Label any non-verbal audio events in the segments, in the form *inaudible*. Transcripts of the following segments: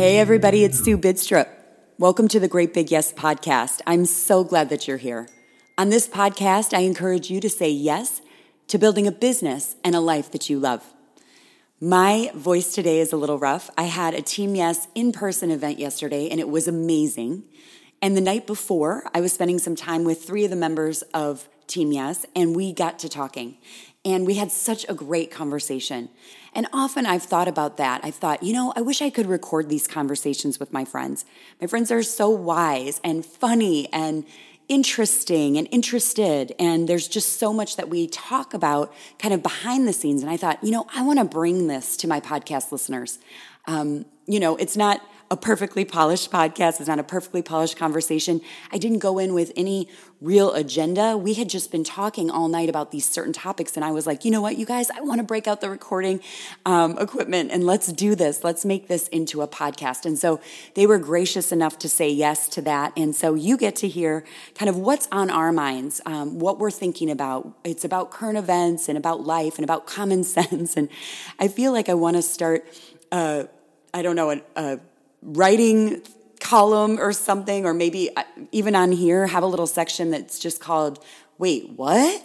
Hey, everybody, it's Sue Bidstrup. Welcome to the Great Big Yes podcast. I'm so glad that you're here. On this podcast, I encourage you to say yes to building a business and a life that you love. My voice today is a little rough. I had a Team Yes in person event yesterday, and it was amazing. And the night before, I was spending some time with three of the members of Team Yes, and we got to talking. And we had such a great conversation. And often I've thought about that. I've thought, you know, I wish I could record these conversations with my friends. My friends are so wise and funny and interesting and interested. And there's just so much that we talk about kind of behind the scenes. And I thought, you know, I want to bring this to my podcast listeners. Um, you know, it's not a perfectly polished podcast. It's not a perfectly polished conversation. I didn't go in with any real agenda. We had just been talking all night about these certain topics. And I was like, you know what, you guys, I want to break out the recording um, equipment and let's do this. Let's make this into a podcast. And so they were gracious enough to say yes to that. And so you get to hear kind of what's on our minds, um, what we're thinking about. It's about current events and about life and about common *laughs* sense. And I feel like I want to start, uh, I don't know, a, a writing column or something, or maybe uh, even on here, have a little section that's just called, Wait, what?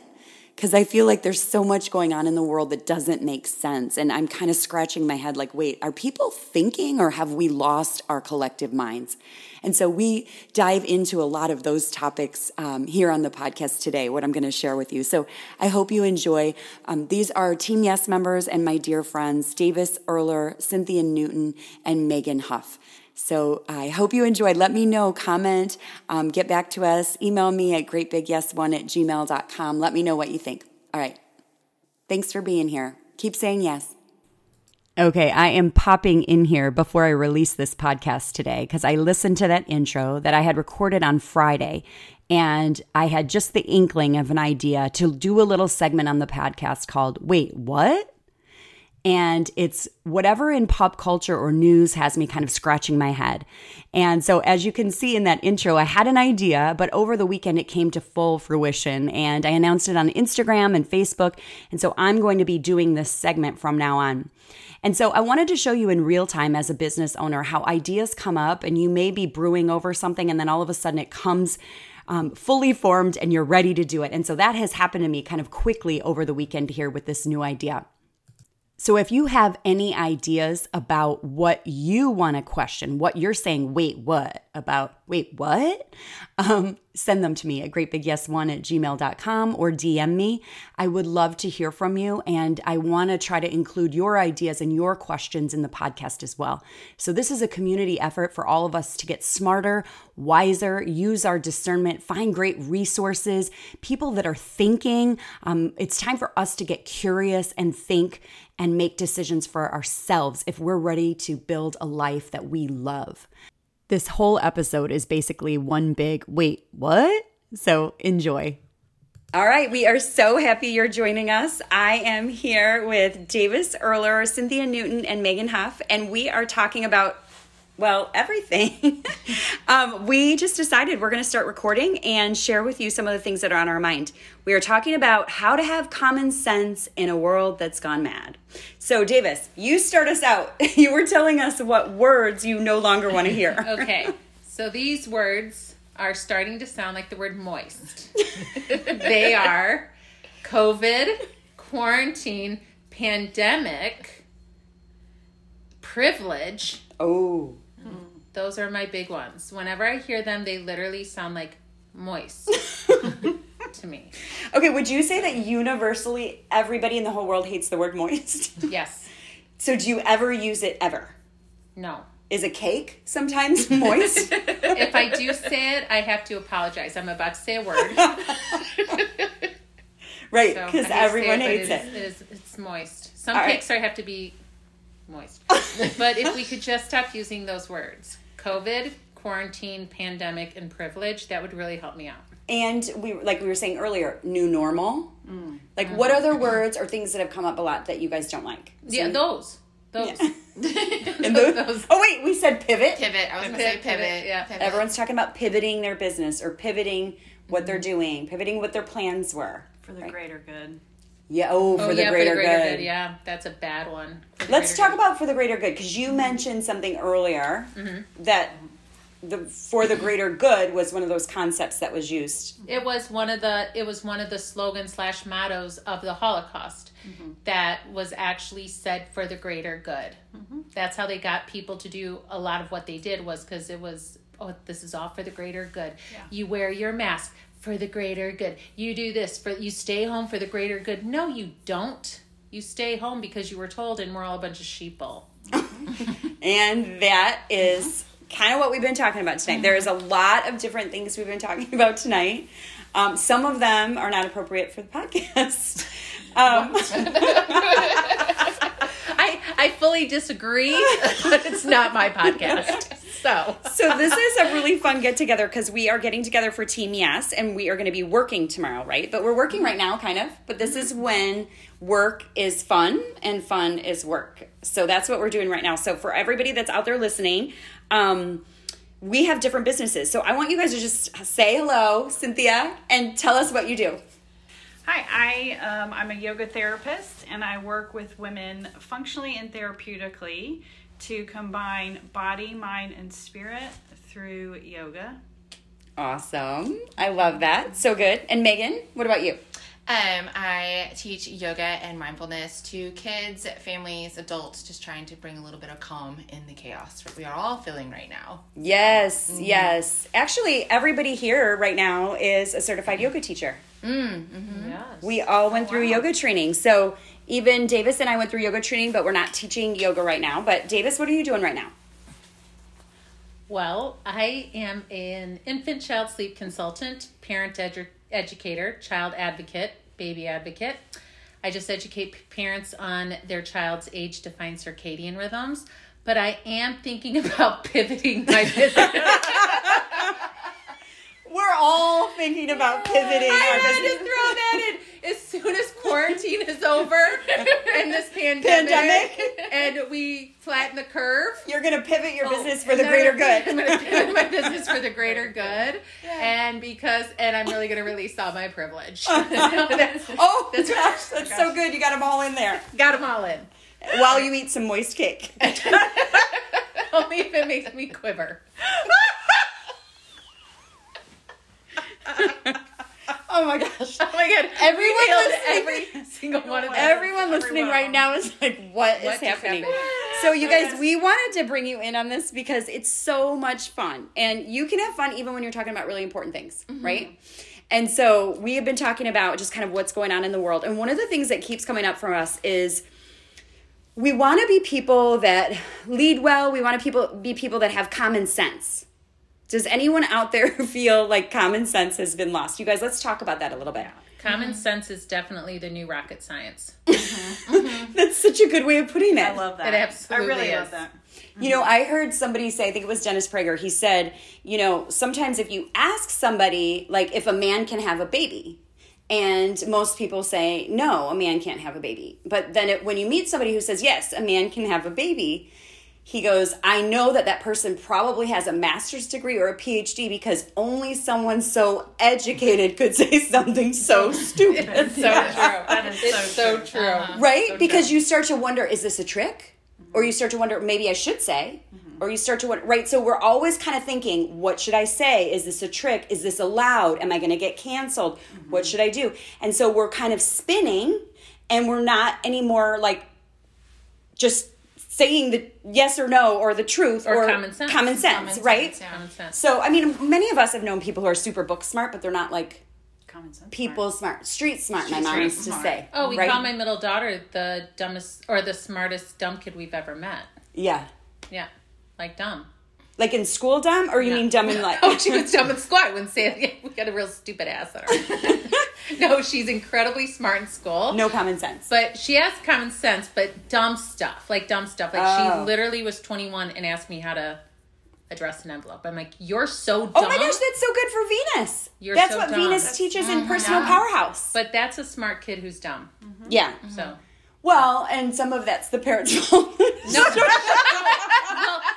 Because I feel like there's so much going on in the world that doesn't make sense. And I'm kind of scratching my head like, wait, are people thinking or have we lost our collective minds? And so we dive into a lot of those topics um, here on the podcast today, what I'm going to share with you. So I hope you enjoy. Um, these are Team Yes members and my dear friends, Davis Erler, Cynthia Newton, and Megan Huff. So I hope you enjoyed. Let me know, comment, um, get back to us, email me at greatbigyes1 at gmail.com. Let me know what you think. All right. Thanks for being here. Keep saying yes. Okay, I am popping in here before I release this podcast today because I listened to that intro that I had recorded on Friday and I had just the inkling of an idea to do a little segment on the podcast called Wait, What? And it's whatever in pop culture or news has me kind of scratching my head. And so, as you can see in that intro, I had an idea, but over the weekend it came to full fruition and I announced it on Instagram and Facebook. And so, I'm going to be doing this segment from now on. And so, I wanted to show you in real time as a business owner how ideas come up and you may be brewing over something and then all of a sudden it comes. Um, fully formed and you're ready to do it. And so that has happened to me kind of quickly over the weekend here with this new idea. So if you have any ideas about what you want to question, what you're saying, wait, what? About, wait, what? Um, send them to me at greatbigyes1 at gmail.com or DM me. I would love to hear from you. And I want to try to include your ideas and your questions in the podcast as well. So this is a community effort for all of us to get smarter, wiser, use our discernment, find great resources, people that are thinking. Um, it's time for us to get curious and think and make decisions for ourselves if we're ready to build a life that we love. This whole episode is basically one big wait, what? So enjoy. All right, we are so happy you're joining us. I am here with Davis Erler, Cynthia Newton, and Megan Huff, and we are talking about well, everything. *laughs* um, we just decided we're going to start recording and share with you some of the things that are on our mind. We are talking about how to have common sense in a world that's gone mad. So, Davis, you start us out. *laughs* you were telling us what words you no longer want to hear. *laughs* okay. So, these words are starting to sound like the word moist. they are COVID, quarantine, pandemic, privilege. Oh those are my big ones. Whenever I hear them, they literally sound like moist *laughs* to me. Okay, would you say that universally everybody in the whole world hates the word moist? *laughs* Yes. so do you ever use it ever? No. Is a cake sometimes *laughs* moist? if I do say it, I have to apologize. I'm about to say a word. right, because so everyone it, hates it. It is, it's moist. Some All cakes right. have to be moist. but if we could just stop using those words. COVID, quarantine, pandemic, and privilege, that would really help me out. And we, like we were saying earlier, new normal. Mm. Like, mm. what other words or things that have come up a lot that you guys don't like? So yeah, those. Those. Yeah. *laughs* those, those. Oh wait, we said pivot. Pivot. I was gonna say pivot. pivot. Yeah. Pivot. Everyone's talking about pivoting their business or pivoting what mm-hmm. they're doing, pivoting what their plans were for the right? greater good. Yeah. Oh, for Oh, the yeah, greater, for the greater good. Yeah, that's a bad one. Let's talk good. about for the greater good because you mm-hmm. mentioned something earlier Mm-hmm. that the for the greater good was one of those concepts that was used. It was one of the it was one of the slogans slash mottos of the Holocaust mm-hmm. that was actually said for the greater good. Mm-hmm. That's how they got people to do a lot of what they did was because it was oh this is all for the greater good. You wear your mask for the greater good. You do this for you stay home for the greater good. No, you don't. You stay home because you were told, and we're all a bunch of sheeple. *laughs* And that is kind of what we've been talking about tonight. There is a lot of different things we've been talking *laughs* about tonight. Um, some of them are not appropriate for the podcast. *laughs* Um, I I fully disagree, but it's not my podcast. So so this is a really fun get together because we are getting together for Team Yes, and we are going to be working tomorrow, right? But we're working right now, kind of. But this is when work is fun and fun is work. So that's what we're doing right now. So for everybody that's out there listening, um, we have different businesses. So I want you guys to just say hello, Cynthia, and tell us what you do. Hi, I um, I'm a yoga therapist, and I work with women functionally and therapeutically to combine body, mind, and spirit through yoga. Awesome. I love that. So good. And Megan, what about you? Um, I teach yoga and mindfulness to kids, families, adults, just trying to bring a little bit of calm in the chaos that we are all feeling right now. Yes, yes. Actually, everybody here right now is a certified yoga teacher. Hmm. yes. We all went through yoga training. So even Davis and I went through yoga training, but we're not teaching yoga right now. But Davis, what are you doing right now? Well, I am an infant child sleep consultant, parent edu- educator, child advocate, baby advocate. I just educate parents on their child's age defined circadian rhythms, but I am thinking *laughs* about pivoting my *laughs* business. We're all thinking about pivoting I our had to throw that in as soon as quarantine is over and this pandemic, Pandemic. and we flatten the curve. You're going to pivot your oh, business for the greater I'm good. gonna pivot my business for the greater *laughs* good, and because and I'm really gonna release all my privilege. *laughs* Oh, *laughs* that's- Oh, That's- gosh, that's so good. You got them all in there got them all in. while you eat some moist cake. Only if it makes me quiver. Oh my gosh. Oh my god! Everyone we listening- every single one of them. Everyone listening right now is like, what is What just happening? happened? So, you guys, we wanted to bring you in on this because it's so much fun. And you can have fun even when you're talking about really important things, mm-hmm. right? And so, we have been talking about just kind of what's going on in the world. And one of the things that keeps coming up for us is we want to be people that lead well, we want to people be people that have common sense. Does anyone out there *laughs* feel like common sense has been lost? You guys, let's talk about that a little bit. Common sense is definitely the new rocket science. *laughs* Mm-hmm. That's such a good way of putting it. I love that. It absolutely I really is. love that. You know, I heard somebody say, I think it was Dennis Prager, he said, you know, sometimes if you ask somebody, like, if a man can have a baby, and most people say, no, a man can't have a baby. But then it, when you meet somebody who says, yes, a man can have a baby, he goes, I know that that person probably has a master's degree or a PhD because only someone so educated could say something so *laughs* stupid. So true. That is *laughs* It's so so true. true. Uh-huh. right? So because true. you start to wonder, is this a trick? Or you start to wonder, maybe I should say. Mm-hmm. Or you start to wonder, right? So we're always kind of thinking, what should I say? Is this a trick? Is this allowed? Am I going to get canceled? Mm-hmm. What should I do? And so we're kind of spinning and we're not anymore like just saying the yes or no or the truth Or common sense. Common sense, Common right? sense, yeah. Common sense. So, I mean, many of us have known people who are super book smart, but they're not like Common sense. people smart, street smart, my mom used to say. Oh, we right? call my middle daughter the dumbest or the smartest dumb kid we've ever met. Yeah. Yeah, like dumb. Like in school dumb, or you No. mean dumb in life? *laughs* Oh, she was *laughs* dumb in school. I wouldn't say it. *laughs* Yeah, we got a real stupid ass at her. no, she's incredibly smart in school. no common sense. But she has common sense, but dumb stuff, like dumb stuff. Like Oh. she literally was 21 and asked me how to address an envelope. I'm like, you're so dumb. oh my gosh, that's so good for Venus. You're that's so what dumb. Venus That's- teaches in Personal Yeah. Powerhouse. But that's a smart kid who's dumb. Mm-hmm. yeah. So Well, and some of that's the parents' fault. no, well,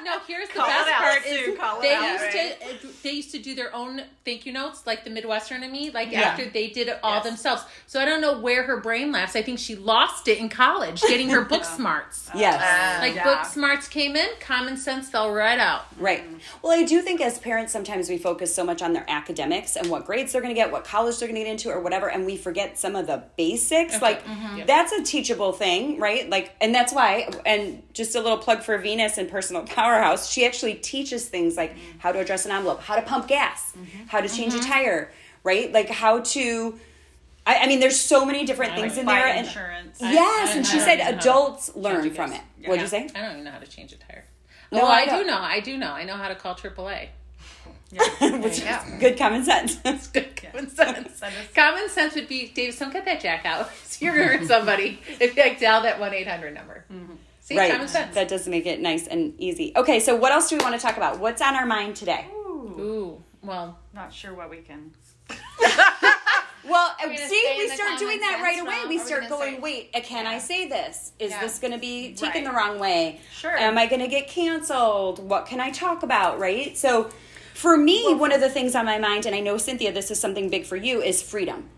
no. here's the Call best it out, part Sue, is call it they out, used right? to uh, they used to do their own thank you notes like the Midwestern and me like Yeah. after they did it all Yes. themselves. So I don't know where her brain lapsed. I think she lost it in college getting her *laughs* book smarts. Yes. Like Yeah. book smarts came in, common sense fell right out. Right. Well, I do think as parents, sometimes we focus so much on their academics and what grades they're going to get, what college they're going to get into, or whatever, and we forget some of the basics. Like, that's a teachable thing, right? Like, and that's why, and just a little plug for Venus and Personal *laughs* Powerhouse, she actually teaches things like mm-hmm. how to address an envelope, how to pump gas, mm-hmm. how to change a mm-hmm. tire, right? Like, how to. I, I mean, there's so many different things in Buy there. And, insurance. yes, I- and she said know how to adults learn from it. What'd you say? I don't even know how to change a tire. No, oh, I don't. know. I do know. I know how to call AAA. *laughs* Yeah. Which is good common sense. *laughs* Good common sense. Common sense would be, Dave, don't get that jack out. So you're going to hurt somebody if you like, dial that 1 800 number. See, right. common sense. That does make it nice and easy. Okay, so what else do we want to talk about? What's on our mind today? Ooh, Ooh, well, not sure what we can. *laughs* Well, gonna see, we start doing that right away. realm? We Are we start gonna going, say- wait, can I say this? Is Yeah. this going to be taken Right. the wrong way? Sure. Am I going to get canceled? What can I talk about, right? So, for me, one of the things on my mind, and I know, Cynthia, this is something big for you, is freedom.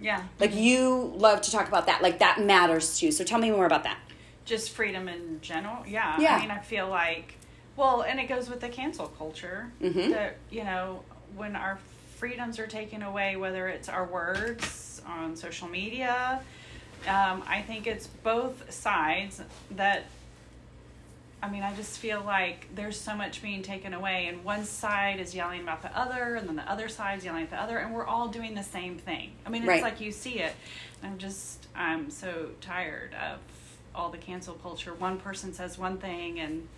Yeah, Like, mm-hmm. you love to talk about that. Like, that matters to you. So, tell me more about that. Just freedom in general. Yeah. Yeah. I mean, I feel like, well, and it goes with the cancel culture Mhm. that, you know, when our freedoms are taken away, whether it's our words on social media, um, I think it's both sides that. I mean, I just feel like there's so much being taken away, and one side is yelling about the other, and then the other side's yelling at the other, and we're all doing the same thing. I mean, it's Right. like you see it. I'm just, I'm so tired of all the cancel culture. One person says one thing, and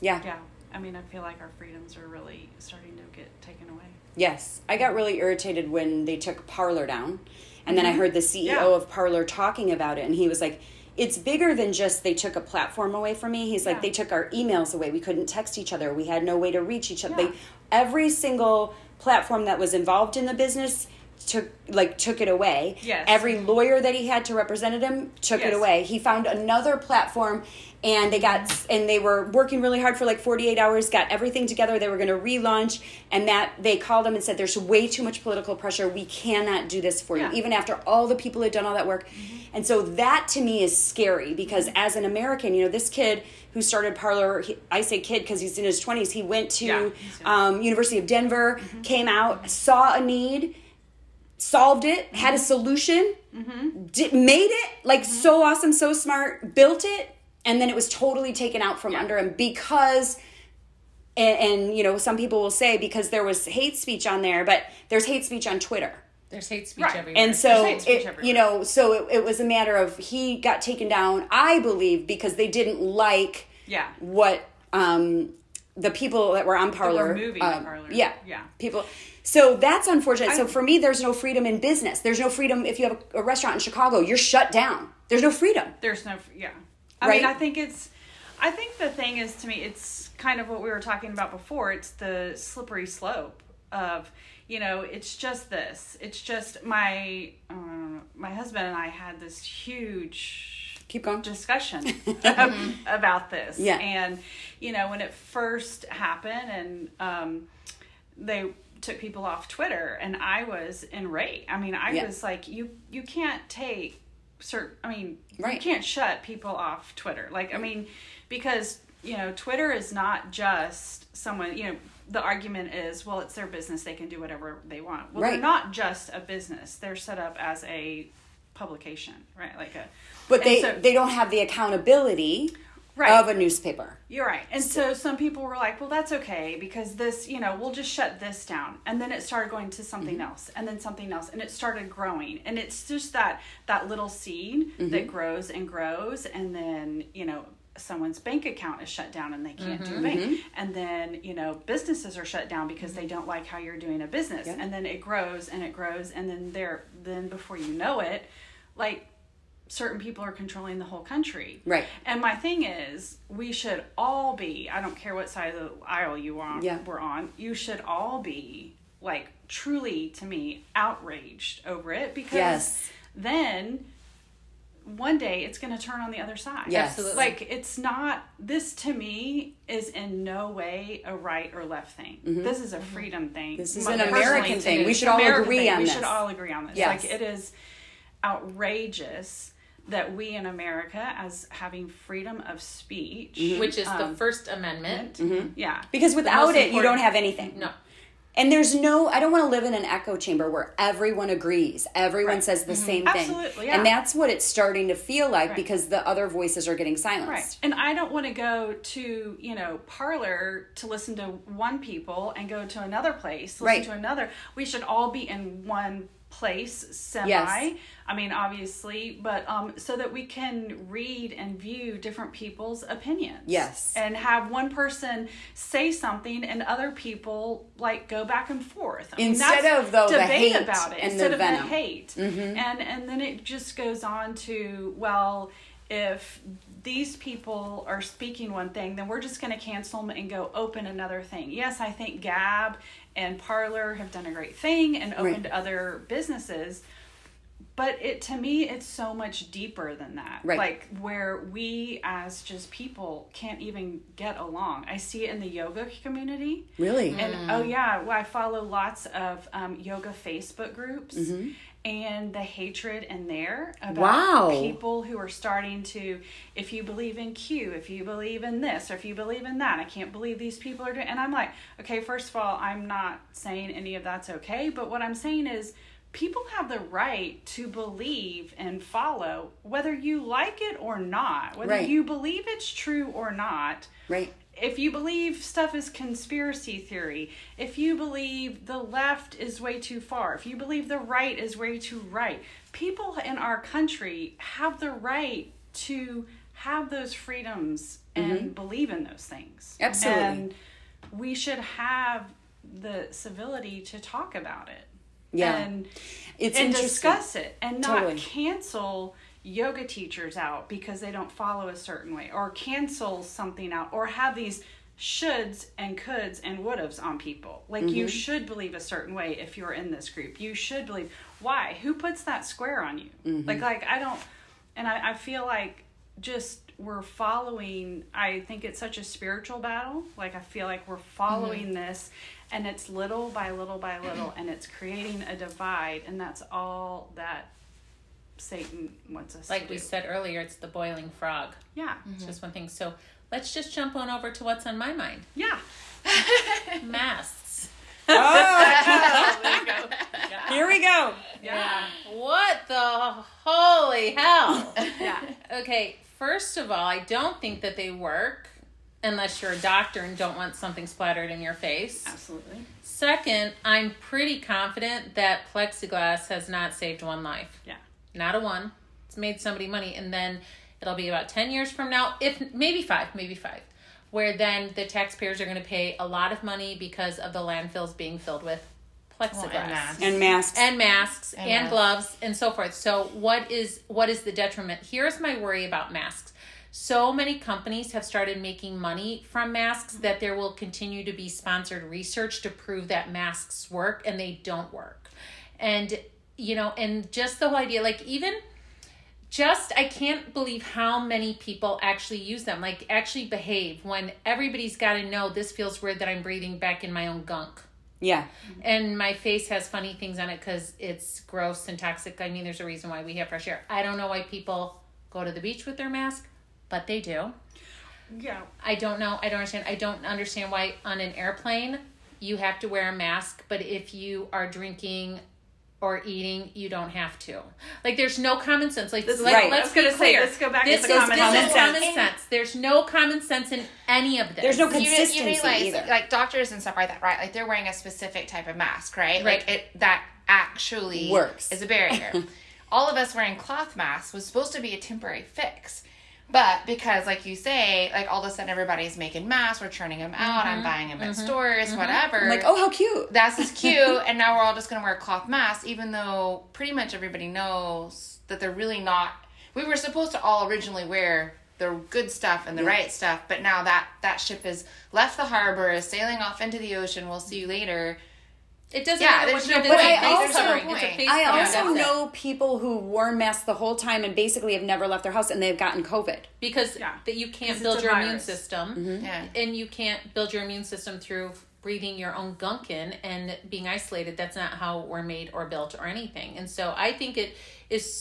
Yeah. yeah, I mean, I feel like our freedoms are really starting to get taken away. Yes, I got really irritated when they took Parler down, and then I heard the CEO Mm-hmm. Yeah. of Parler talking about it, and he was like, "It's bigger than just they took a platform away from me." He's like, "They took our emails away. We couldn't text each other. We had no way to reach each other. Yeah. They, every single platform that was involved in the business." Took like took it away. Yes. Every lawyer that he had to represent him took it away. He found another platform, and they got and they were working really hard for like forty eight hours. Got everything together. They were going to relaunch, and that they called him and said, "There's way too much political pressure. We cannot do this for Yeah. you, even after all the people had done all that work." Mm-hmm. And so that to me is scary because mm-hmm. as an American, you know, this kid who started Parler, he, I say kid because he's in his twenties. He went to Yeah, um, University of Denver, mm-hmm. came out, saw a need solved it, had a solution, did, made it like so awesome, so smart, built it, and then it was totally taken out from under him because. And, and you know, some people will say because there was hate speech on there, but there's hate speech on Twitter. there's hate speech Right. everywhere. And so, hate it, everywhere. you know, so it, it was a matter of he got taken down, I believe, because they didn't like Yeah. what um, the people that were on Parler. were moving the um, Parler. Yeah. Yeah. People. So that's unfortunate. so for me, there's no freedom in business. There's no freedom if you have a, a restaurant in Chicago, you're shut down. There's no freedom. There's no, yeah. I Right? mean, I think it's, I think the thing is to me, it's kind of what we were talking about before. It's the slippery slope of, you know, it's just this. It's just my, uh, my husband and I had this huge Keep going. discussion *laughs* *laughs* about this. Yeah. And, you know, when it first happened and um, they took people off Twitter and I was enraged. I mean, I Yeah. was like, you, you can't take certain, I mean, Right. you can't shut people off Twitter. Like, I mean, because, you know, Twitter is not just someone, you know, the argument is, well, it's their business. They can do whatever they want. Well, Right. they're not just a business. They're set up as a publication, right? Like a, But they so- they don't have the accountability Right. of a newspaper. You're right. And so some people were like, well, that's okay because this, you know, we'll just shut this down. And then it started going to something Mm-hmm. else and then something else and it started growing. And it's just that that little seed Mm-hmm. that grows and grows and then, you know, someone's bank account is shut down and they can't Mm-hmm. do bank. And then, you know, businesses are shut down because they don't like how you're doing a business. Yeah. And then it grows and it grows and then there then before you know it, like certain people are controlling the whole country. Right. And my thing is, we should all be, I don't care what side of the aisle you are, Yeah. we're on, you should all be, like, truly, to me, outraged over it because Yes. then one day it's going to turn on the other side. Yes. Absolutely. Like it's not this to me is in no way a right or left thing. This is a freedom thing. Mm-hmm. This is My- an American thing. We should an all agree thing. on we this. We should all agree on this. Yes. Like it is outrageous that we in America as having freedom of speech, Mm-hmm. which is the um, First Amendment. yeah, Because without it, you don't have anything. No. And there's no, I don't want to live in an echo chamber where everyone agrees, everyone says the same thing. Absolutely, yeah. And that's what it's starting to feel like Right. because the other voices are getting silenced. Right. And I don't want to go to, you know, Parler to listen to one people and go to another place, listen Right. to another. We should all be in one place semi. Yes. I mean, obviously, but um so that we can read and view different people's opinions. Yes. And have one person say something and other people like go back and forth. I mean, Instead of, though, the debate hate about it and instead the of venom. the hate. And and then it just goes on to well, if these people are speaking one thing, then we're just going to cancel them and go open another thing. Yes, I think Gab and Parler have done a great thing and opened other businesses. But it to me, it's so much deeper than that. Right. Like where we as just people can't even get along. I see it in the yoga community. Really? And oh yeah, well, I follow lots of um, yoga Facebook groups, Mm-hmm. And the hatred in there about Wow. people who are starting to, if you believe in Q, if you believe in this, or if you believe in that, I can't believe these people are doing. And I'm like, okay, first of all, I'm not saying any of that's okay, but what I'm saying is. People have the right to believe and follow, whether you like it or not, whether Right. you believe it's true or not right. If you believe stuff is conspiracy theory, if you believe the left is way too far, if you believe the right is way too right, people in our country have the right to have those freedoms and believe in those things. Mm-hmm. Absolutely. And we should have the civility to talk about it. Yeah. And It's and discuss it and not Totally. cancel yoga teachers out because they don't follow a certain way or cancel something out or have these shoulds and coulds and would'ves on people like you Mm-hmm. should believe a certain way if you're in this group you should believe why who puts that square on you Mm-hmm. like like i don't and I, I feel like just we're following i think it's such a spiritual battle like i feel like we're following Mm-hmm. this and it's little by little by little and it's creating a divide and that's all that satan wants us Like to we do. said earlier, it's the boiling frog. yeah It's just one thing. So let's just jump on over to what's on my mind. yeah *laughs* Masks. Oh, *laughs* yeah. here we go. yeah What the holy hell? yeah Okay, first of all, I don't think that they work unless you're a doctor and don't want something splattered in your face. absolutely Second, I'm pretty confident that plexiglass has not saved one life. yeah Not a one. It's made somebody money, and then it'll be about 10 years from now, if maybe five, maybe five, where then the taxpayers are going to pay a lot of money because of the landfills being filled with plexiglass masks. And masks. and masks and, masks. gloves and so forth. So what is what is the detriment? Here's my worry about masks. So many companies have started making money from masks that there will continue to be sponsored research to prove that masks work and they don't work. And you know, and just the whole idea like even just I can't believe how many people actually use them, like actually behave when everybody's got to know this feels weird that I'm breathing back in my own gunk yeah. and my face has funny things on it because it's gross and toxic. I mean, there's a reason why we have fresh air. I don't know why people go to the beach with their mask, but they do. yeah I don't know. I don't understand. I don't understand why on an airplane you have to wear a mask, but if you are drinking or eating, you don't have to. Like, there's no common sense. Like, like right. let's I was gonna be say, clear. let's go back to this the is, common this sense. is common sense. There's no common sense in any of this. There's no you, consistency you realize either. like doctors and stuff like that right like they're wearing a specific type of mask right, Right. like it that actually Works. is a barrier *laughs* all of us wearing cloth masks was supposed to be a temporary fix but because like you say like all of a sudden everybody's making masks we're churning them out i'm mm-hmm. buying them at mm-hmm. stores mm-hmm. whatever. I'm like, oh, how cute. that's just *laughs* cute and now we're all just going to wear cloth masks even though pretty much everybody knows that they're really not we were supposed to all originally wear the good stuff and the right stuff but now that that ship has left the harbor is sailing off into the ocean we'll see you later It doesn't Yeah, matter what there's you no have point. It's a But I face also- covering. It's a face I covering. also That's it. know people who wore masks the whole time and basically have never left their house and they've gotten COVID. because Yeah. that you can't build it's a your immune system Mm-hmm. Yeah. and you can't build your immune system through breathing your own gunk in and being isolated that's not how we're made or built or anything and so i think it is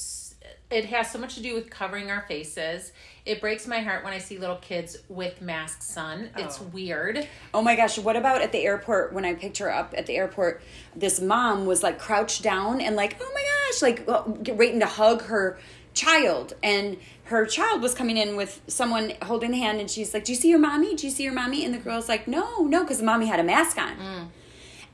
it has so much to do with covering our faces it breaks my heart when i see little kids with masks it's Oh. weird Oh my gosh, what about at the airport when I picked her up at the airport? This mom was like crouched down and like, oh my gosh, like waiting to hug her child. And her child was coming in with someone holding the hand and she's like, Do you see your mommy? Do you see your mommy? And the girl's like, No, no, because the mommy had a mask on. Mm.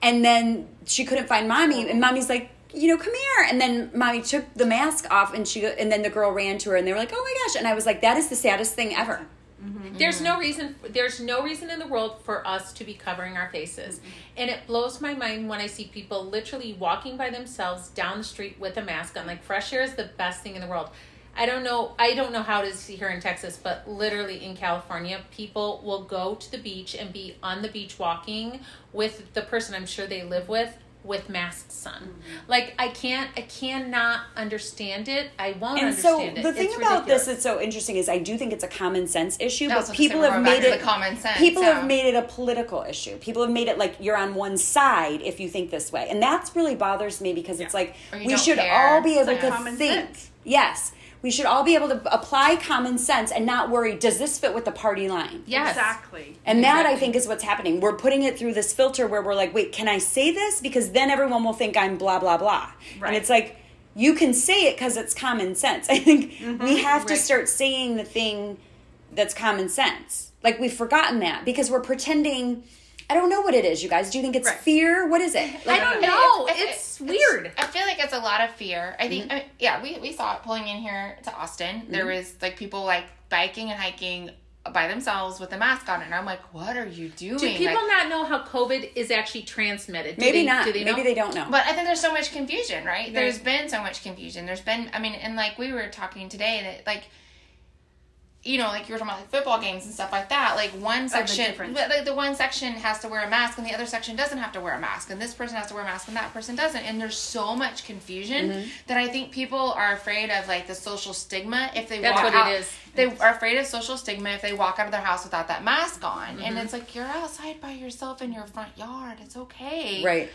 And then she couldn't find mommy, oh. and mommy's like, you know, come here. And then mommy took the mask off, and she, go- and then the girl ran to her, and they were like, oh my gosh. And I was like, that is the saddest thing ever. Mm-hmm. There's no reason. There's no reason in the world for us to be covering our faces, mm-hmm. and it blows my mind when I see people literally walking by themselves down the street with a mask on. Like fresh air is the best thing in the world. I don't know. I don't know how it is here in Texas, but literally in California, people will go to the beach and be on the beach walking with the person I'm sure they live with with masks on. Mm-hmm. Like I can't. I cannot understand it. I won't understand it. And so understand it. the thing It's about ridiculous. this that's so interesting is I do think it's a common sense issue, I but people have made it common sense, People yeah. have made it a political issue. People have made it like you're on one side if you think this way, and that's really bothers me because it's like we should care. all be able like to common think. sense. Yes, we should all be able to apply common sense and not worry. Does this fit with the party line? yes. Exactly. And that I think is what's happening. We're putting it through this filter where we're like, wait, can I say this? Because then everyone will think I'm blah, blah, blah. And it's like, you can say it because it's common sense. *laughs* I think we mm-hmm. have to start saying the thing that's common sense. Like we've forgotten that because we're pretending. I don't know what it is, you guys. Do you think it's Right. fear? What is it? I don't know. it- It's weird. I feel like it's a lot of fear. I Mm-hmm. think, I mean, yeah, we, we saw it pulling in here to Austin. There was like people like biking and hiking by themselves with a mask on, and I'm like, what are you doing? Do people Like- not know how COVID is actually transmitted? Do maybe they- not. Do they maybe know? they don't know. But I think there's so much confusion, right? There's been so much confusion. There's been, I mean, and like we were talking today that like, you know, like you were talking about like football games and stuff like that. Like one section, but like the one section has to wear a mask and the other section doesn't have to wear a mask, and this person has to wear a mask and that person doesn't. And there's so much confusion Mm-hmm. that I think people are afraid of like the social stigma if they That's walk what out. is. They are afraid of social stigma if they walk out of their house without that mask on, Mm-hmm. and it's like you're outside by yourself in your front yard. It's okay, right.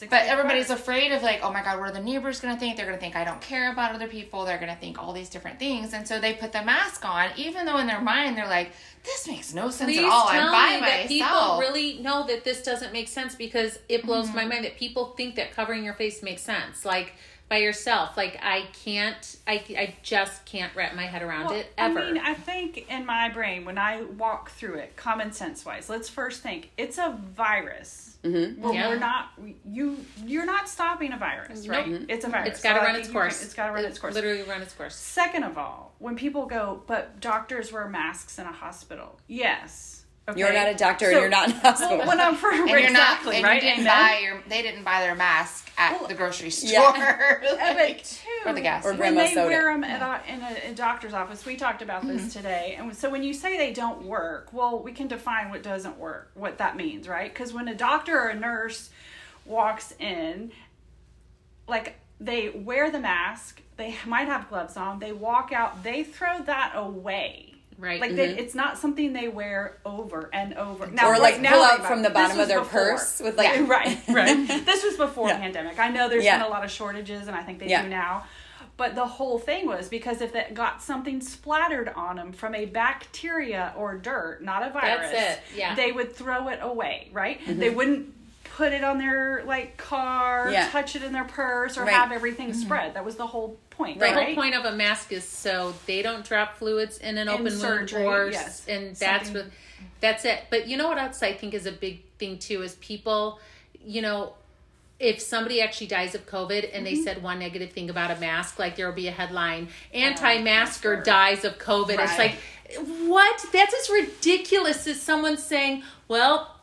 Six but everybody's apart. afraid of like, oh my god, what are the neighbors gonna think? They're gonna think I don't care about other people. They're gonna think all these different things, and so they put the mask on, even though in their mind they're like, this makes no sense Please at all. tell I'm by me that people myself. really know that this doesn't make sense because it blows Mm-hmm. my mind that people think that covering your face makes sense. Like by yourself. Like I can't. I I just can't wrap my head around Well, it ever. I mean, I think in my brain when I walk through it, common sense wise, let's first think it's a virus. Mm-hmm. Well, Yeah. we're not you. You're not stopping a virus, right? Nope. It's a virus. it's got to So run its you can- course. It's got to run its course. Literally run its course. Second of all, when people go, but doctors wear masks in a hospital. Yes. Okay. You're not a doctor So- and you're not in hospital. Well, when I'm for *laughs* and you're not, exactly and right. you didn't Amen. buy your, they didn't buy their mask at Well, the grocery store. *laughs* yeah. Like, two, or the gas Or when they soda. wear them at a, in a, a doctor's office, we talked about this mm-hmm. today. And so when you say they don't work, well, we can define what doesn't work, what that means, right? Because when a doctor or a nurse walks in, like they wear the mask, they might have gloves on, they walk out, they throw that away. Right. Like they, mm-hmm. it's not something they wear over and over. Now, or like now pull they out from the bottom of their before. purse with like Yeah, *laughs* right, right. *laughs* this was before Yeah. pandemic. I know there's Yeah. been a lot of shortages, and I think they Yeah. do now. But the whole thing was because if it got something splattered on them from a bacteria or dirt, not a virus, it, yeah. they would throw it away, right? Mm-hmm. They wouldn't put it on their like car, Mm-hmm. Yeah. touch it in their purse, or Right. Mm-hmm. have everything spread. That was the whole point, The right? whole point of a mask is so they don't drop fluids in an In open surgery, wound or yes. and that's Something- what that's it. But you know what else I think is a big thing too is people, you know, if somebody actually dies of COVID and they said one negative thing about a mask, like there will be a headline, anti-masker dies of COVID. It's like what? That's as ridiculous as someone saying, Well,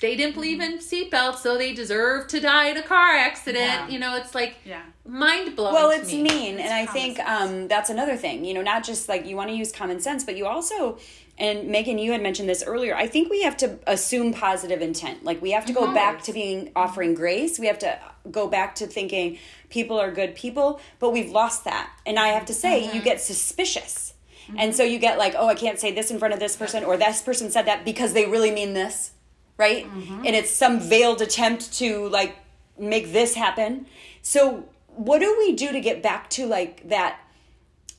they didn't believe in seatbelts, so they deserve to die in a car accident. Yeah. You know, it's like Yeah. mind blowing. well to it's me. mean and i think sense. um, that's another thing you know not just like you want to use common sense but you also and megan you had mentioned this earlier i think we have to assume positive intent like we have to go back to being offering grace we have to go back to thinking people are good people but we've lost that and i have to say you get suspicious and so you get like oh i can't say this in front of this person or this person said that because they really mean this right mm-hmm. and it's some veiled attempt to like make this happen so what do we do to get back to like that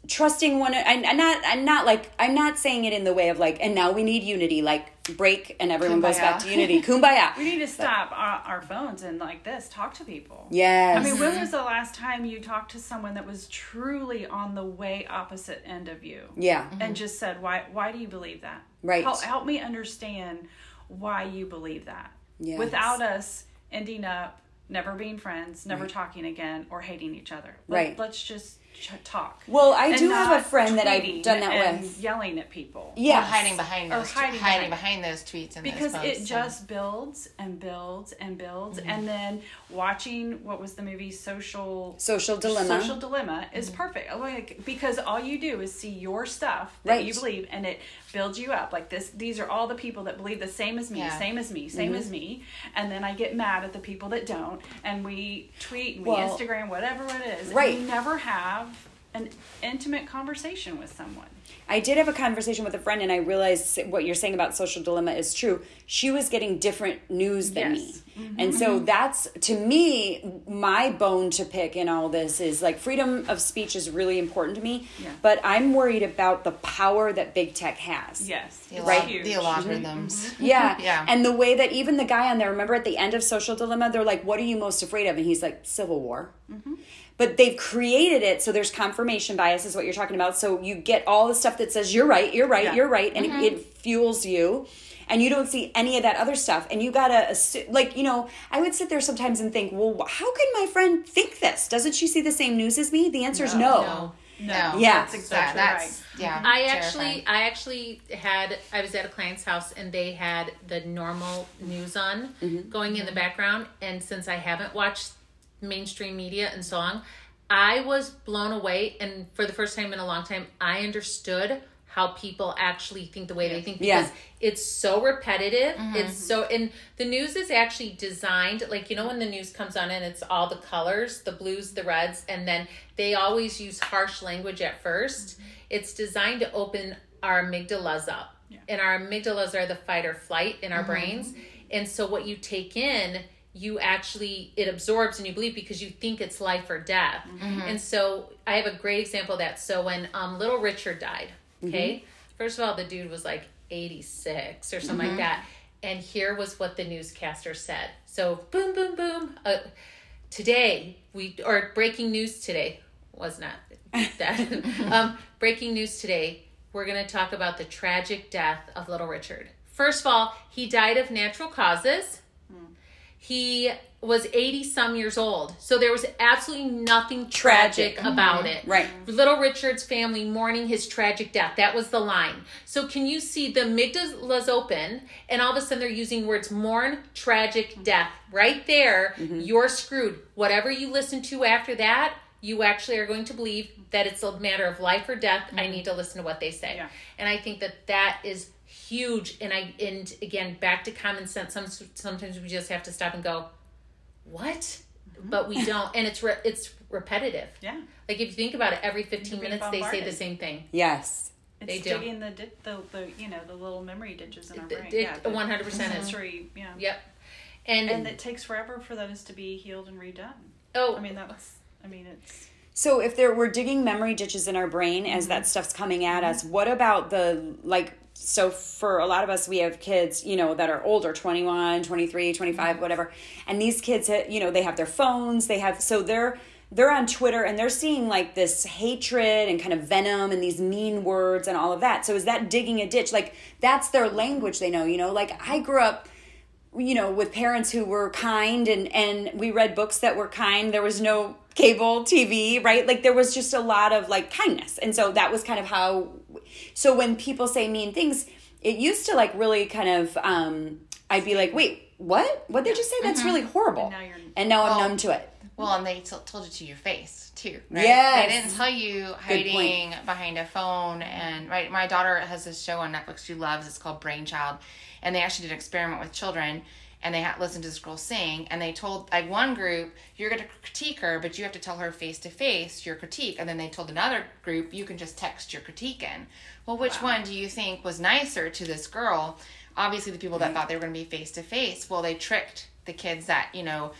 trusting one and I'm not I'm not like I'm not saying it in the way of like and now we need unity like break and everyone goes back to unity *laughs* kumbaya We need to stop our, our phones and like this, talk to people. yes I mean, when was the last time you talked to someone that was truly on the way opposite end of you? yeah And just said, why why do you believe that? Right. Help, help me understand why you believe that. Yes. Without us ending up never being friends, never talking again, or hating each other. Let, Right. Let's just ch- talk. Well, I And do have a friend that I've done that and with. Yelling at people. Yeah, yes. hiding behind Or those hiding hiding, behind- behind those tweets and because those it posts just builds and builds and builds Mm-hmm. and then watching what was the movie social social dilemma social dilemma is perfect like because all you do is see your stuff that Right. you believe and it builds you up like this these are all the people that believe the same as me Yeah. same as me same Mm-hmm. as me and then i get mad at the people that don't and we tweet and we Well, instagram whatever it is right. and we never have an intimate conversation with someone I did have a conversation with a friend, and I realized what you're saying about social dilemma is true. She was getting different news than Yes. me. And so that's, to me, my bone to pick in all this is like freedom of speech is really important to me. Yeah. But I'm worried about the power that big tech has. yes the, it's algor- huge. the algorithms. Mm-hmm. Yeah. *laughs* Yeah. And the way that even the guy on there, remember at the end of Social Dilemma, they're like, what are you most afraid of? And he's like, Civil War. Mm-hmm. But they've created it so there's confirmation bias, is what you're talking about. So you get all the stuff that says, you're right, you're right, Yeah. you're right. And it, it fuels you. And you don't see any of that other stuff. And you gotta, assu- like, you know, I would sit there sometimes and think, well, how can my friend think this? Doesn't she see the same news as me? The answer is no. No. no Yeah. that's exactly yeah, right that's, Yeah, I terrifying. actually, I actually had. I was at a client's house and they had the normal news on Mm-hmm. going in the background. And since I haven't watched mainstream media and so long, I was blown away. And for the first time in a long time, I understood how people actually think the way they think Yeah. because it's so repetitive. Mm-hmm. It's so and the news is actually designed like you know when the news comes on and it's all the colors, the blues, the reds, and then they always use harsh language at 1st mm-hmm. It's designed to open our amygdalas up. And our amygdalas are the fight or flight in our mm-hmm. brains. And so what you take in you actually it absorbs and you believe because you think it's life or death. And so i have a great example of that. So when um, little richard died okay? First of all the dude was like 86 or something like that. And here was what the newscaster said. So boom boom boom. Uh, today we or breaking news today was not that. *laughs* *laughs* Um, breaking news today we're going to talk about the tragic death of little richard. First of all he died of natural causes he was 80 some years old. So there was absolutely nothing tragic, Tragic. Mm-hmm. about it. Right. Little Richard's family mourning his tragic death. That was the line. So can you see the amygdala's open and all of a sudden they're using words mourn, tragic, death. Right there, mm-hmm. you're screwed. Whatever you listen to after that, you actually are going to believe that it's a matter of life or death. I mm-hmm. need to listen to what they say. Yeah. And I think that that is huge and i and again back to common sense some sometimes we just have to stop and go what mm-hmm. but we don't and it's re- it's repetitive yeah like if you think about it every 15 You're being minutes they say the same thing Yes. It's They do. digging the, the the you know the little memory ditches in our brain. it yeah, 100% is. sensory. Yeah. yep and, And it takes forever for those to be healed and redone. oh I mean that's. I mean it's. So if there we're digging memory ditches in our brain as mm-hmm. that stuff's coming at mm-hmm. us, what about the like so for a lot of us we have kids, you know, that are older, 21, 23, 25, mm-hmm. whatever. And these kids, you know, they have their phones, they have so they're they're on Twitter and they're seeing like this hatred and kind of venom and these mean words and all of that. So is that digging a ditch? Like that's their language they know, you know? Like I grew up you know with parents who were kind and and we read books that were kind there was no cable tv right like there was just a lot of like kindness and so that was kind of how so when people say mean things it used to like really kind of um I'd be like, wait, what? What did they just say? That's really horrible. And now you're- And now I'm numb to it. Well, and they t- told it to your face too, right? Yes. They didn't tell you hiding behind a phone. And right, my daughter has this show on Netflix she loves. It's called Brainchild, and they actually did an experiment with children. And they had listened to this girl sing, and they told like one group, "You're going to critique her, but you have to tell her face to face your critique." And then they told another group, "You can just text your critique in." Well, which one do you think was nicer to this girl? Obviously, the people that mm-hmm. thought they were going to be face to face. Well, they tricked the kids that you know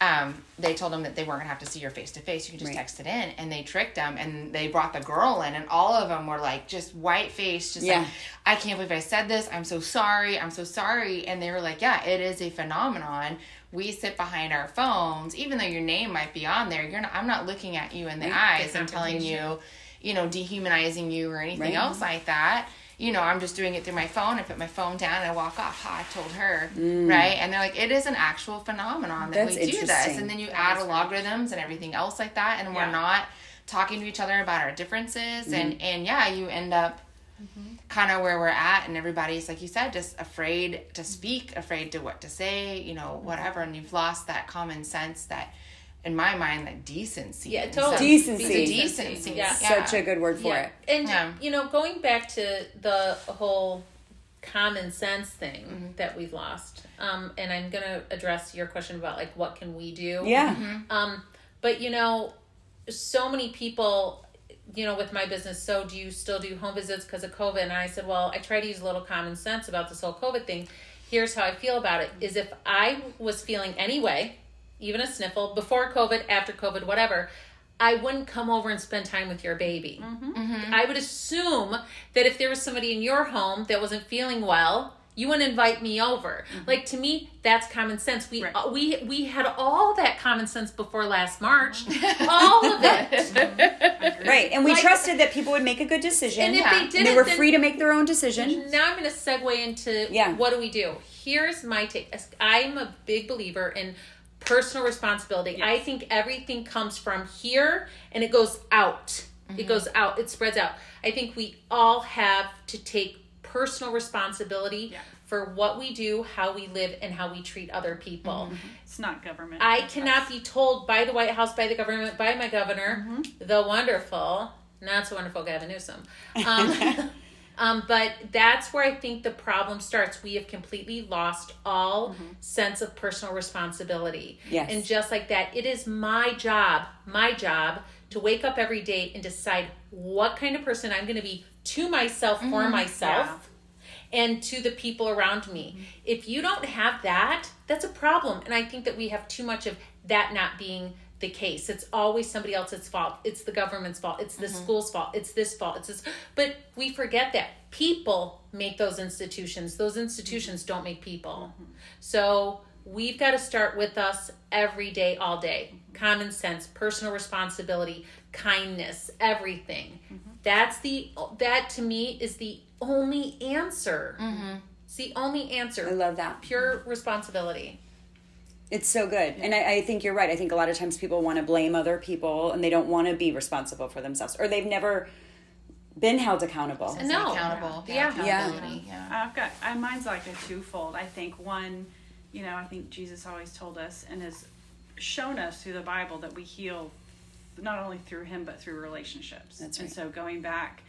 um, they told them that they weren't gonna have to see your face to face. You can just Right. text it in, and they tricked them. And they brought the girl in, and all of them were like just white faced, just Yeah. like, "I can't believe I said this. I'm so sorry. I'm so sorry." And they were like, "Yeah, it is a phenomenon. We sit behind our phones, even though your name might be on there. You're not. I'm not looking at you in the eyes and telling you, you know, dehumanizing you or anything Right. else like that." You know, I'm just doing it through my phone. I put my phone down and I walk off. Ha, I told her, right? And they're like, it is an actual phenomenon that Mm. That's we do this. And then you add logarithms and everything else like that, and Yeah. we're not talking to each other about our differences. Mm-hmm. And and yeah, you end up kind of where we're at, and everybody's like you said, just afraid to speak, afraid to what to say, you know, whatever. And you've lost that common sense that. In my mind, that decency. Yeah, and totally. stuff. Decency. The decency. Yeah. Such a good word for yeah. it. And Yeah. you know, going back to the whole common sense thing Mm-hmm. that we've lost. Um, and I'm gonna address your question about like what can we do? Yeah. Um, but you know, so many people, you know, with my business, so do you still do home visits because of COVID? And I said, well, I try to use a little common sense about this whole COVID thing. Here's how I feel about it: is if I was feeling any way, even a sniffle, before COVID, after COVID, whatever. I wouldn't come over and spend time with your baby. Mm-hmm. Mm-hmm. I would assume that if there was somebody in your home that wasn't feeling well, you wouldn't invite me over. Mm-hmm. Like to me, that's common sense. We Right. uh, we we had all that common sense before last March, all of it. *laughs* Right. And we Like- trusted that people would make a good decision. And if Yeah. they didn't, they were then- free to make their own decision. now I'm going to segue into Yeah. what do we do? Here's my take. I'm a big believer in personal responsibility. I think everything comes from here and it goes out. It mm-hmm. goes out. It spreads out. I think we all have to take personal responsibility for what we do, how we live, and how we treat other people. Mm-hmm. It's not government. I cannot be told by the White House, by the government, by my governor, mm-hmm. the wonderful, not so wonderful Gavin Newsom. Um, *laughs* um, but that's where I think the problem starts. We have completely lost all mm-hmm. sense of personal responsibility. Yes. And just like that, it is my job, my job to wake up every day and decide what kind of person I'm going to be to myself, for mm-hmm. myself and to the people around me. Mm-hmm. If you don't have that, that's a problem. And I think that we have too much of that not being the case. It's always somebody else's fault. It's the government's fault. It's the mm-hmm. school's fault. It's this fault. It's this. But we forget that people make those institutions. Those mm-hmm. institutions don't make people. Mm-hmm. So we've got to start with us every day, all day. Common sense, personal responsibility, kindness, everything. That's the that to me is the only answer. It's the only answer. I love that. Pure responsibility. It's so good. And I, I think you're right. I think a lot of times people want to blame other people and they don't want to be responsible for themselves or they've never been held accountable. It's No. accountable. Yeah. Yeah. accountability, yeah. I've got I, mine's like a twofold. I think one, you know, I think Jesus always told us and has shown us through the Bible that we heal not only through Him but through relationships. That's right. And so going back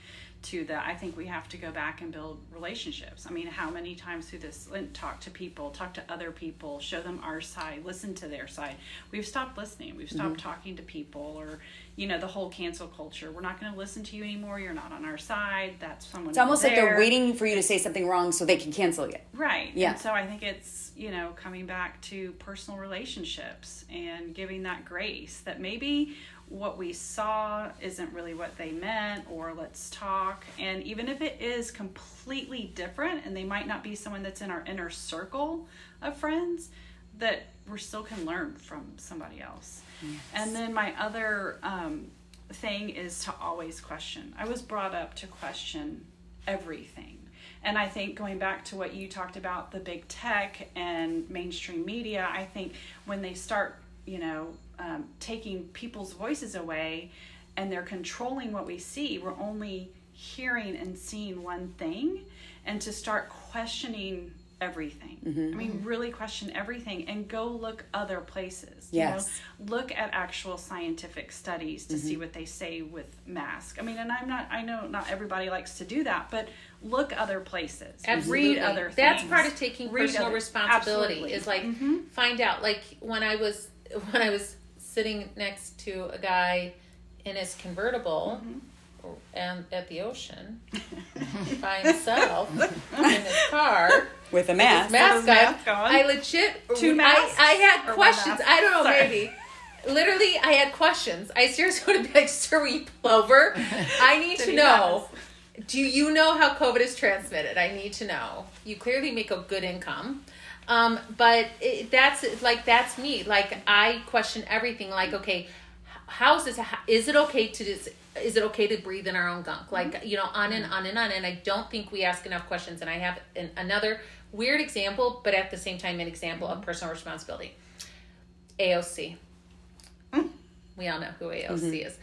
to the, I think we have to go back and build relationships. I mean, how many times through this, talk to people, talk to other people, show them our side, listen to their side. We've stopped listening. We've stopped Mm-hmm. talking to people, or you know, the whole cancel culture. We're not going to listen to you anymore. You're not on our side. That's someone. It's almost like they're waiting for you to say something wrong so they can cancel you. Right. Yeah. And so I think it's, you know, coming back to personal relationships and giving that grace that maybe what we saw isn't really what they meant or let's talk. And even if it is completely different and they might not be someone that's in our inner circle of friends that we still can learn from somebody else. And then my other um, thing is to always question. I was brought up to question everything. And I think going back to what you talked about, the big tech and mainstream media, I think when they start, you know, um, taking people's voices away and they're controlling what we see, we're only hearing and seeing one thing. And to start questioning everything. I mean, really question everything and go look other places. you Yes. know? Look at actual scientific studies to see what they say with mask. I mean, and I'm not I know not everybody likes to do that, but look other places. Absolutely. Read other things. That's part of taking Read personal other- responsibility Absolutely. is like Mhm. find out like when I was *laughs* when I was sitting next to a guy in his convertible Mm-hmm. and at the ocean *laughs* by himself in his car With a mask. mask, With his mask on, on. I legit Two masks I or had questions. I don't know, Sorry. maybe. Literally, I had questions. I seriously *laughs* would be like, "Sir, will you pull over? I need to he know. Do you know how COVID is transmitted? I need to know. You clearly make a good income." Um, but it, that's like that's me. Like I question everything. Like, okay, h- how's this? Is it okay to just? Is it okay to breathe in our own gunk? Like mm-hmm. you know, on and on and on. And I don't think we ask enough questions. And I have an, another weird example, but at the same time, an example of mm-hmm. personal responsibility. AOC. Mm. We all know who AOC mm-hmm. is.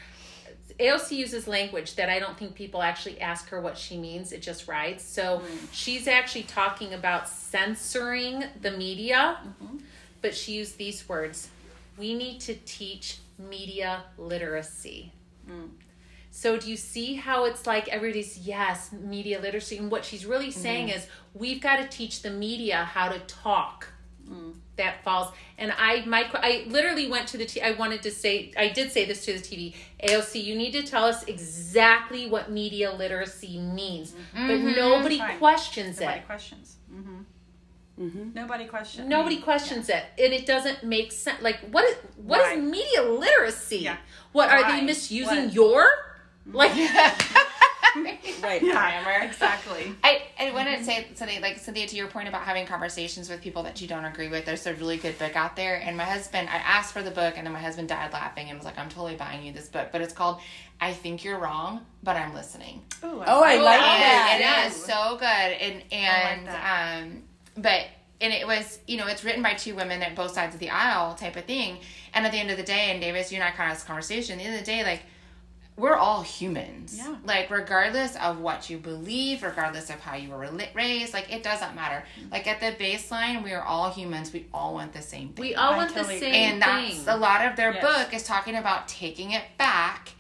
AOC uses language that I don't think people actually ask her what she means. It just rides. So mm-hmm. she's actually talking about censoring the media, mm-hmm. but she used these words We need to teach media literacy. Mm. So do you see how it's like everybody's yes, media literacy and what she's really saying mm-hmm. is we've got to teach the media how to talk. Mm. That falls and I my I literally went to the t- I wanted to say I did say this to the TV AOC you need to tell us exactly what media literacy means but mm-hmm. nobody Fine. questions Nobody it questions. Mm-hmm. mm-hmm. Nobody questions. nobody questions it and it doesn't make sense like what is what is Why? media literacy Yeah. what are they misusing What? your like mm-hmm. *laughs* *laughs* Right. Yeah, exactly. I, I want to say something like Cynthia to your point about having conversations with people that you don't agree with. There's a really good book out there, and my husband. I asked for the book, and then my husband died laughing and was like, "I'm totally buying you this book," but it's called "I Think You're Wrong, but I'm Listening." Oh, I like Oh, that. and yeah. it is so good and and that. um but and it was you know it's written by two women at both sides of the aisle type of thing and at the end of the day and davis you and i kind of had this conversation at the end of the day like we're all humans Yeah. like regardless of what you believe regardless of how you were raised like it doesn't matter mm-hmm. like at the baseline we are all humans we all want the same thing we all I want totally the agree. same and that's thing a lot of their Yes. book is talking about taking it back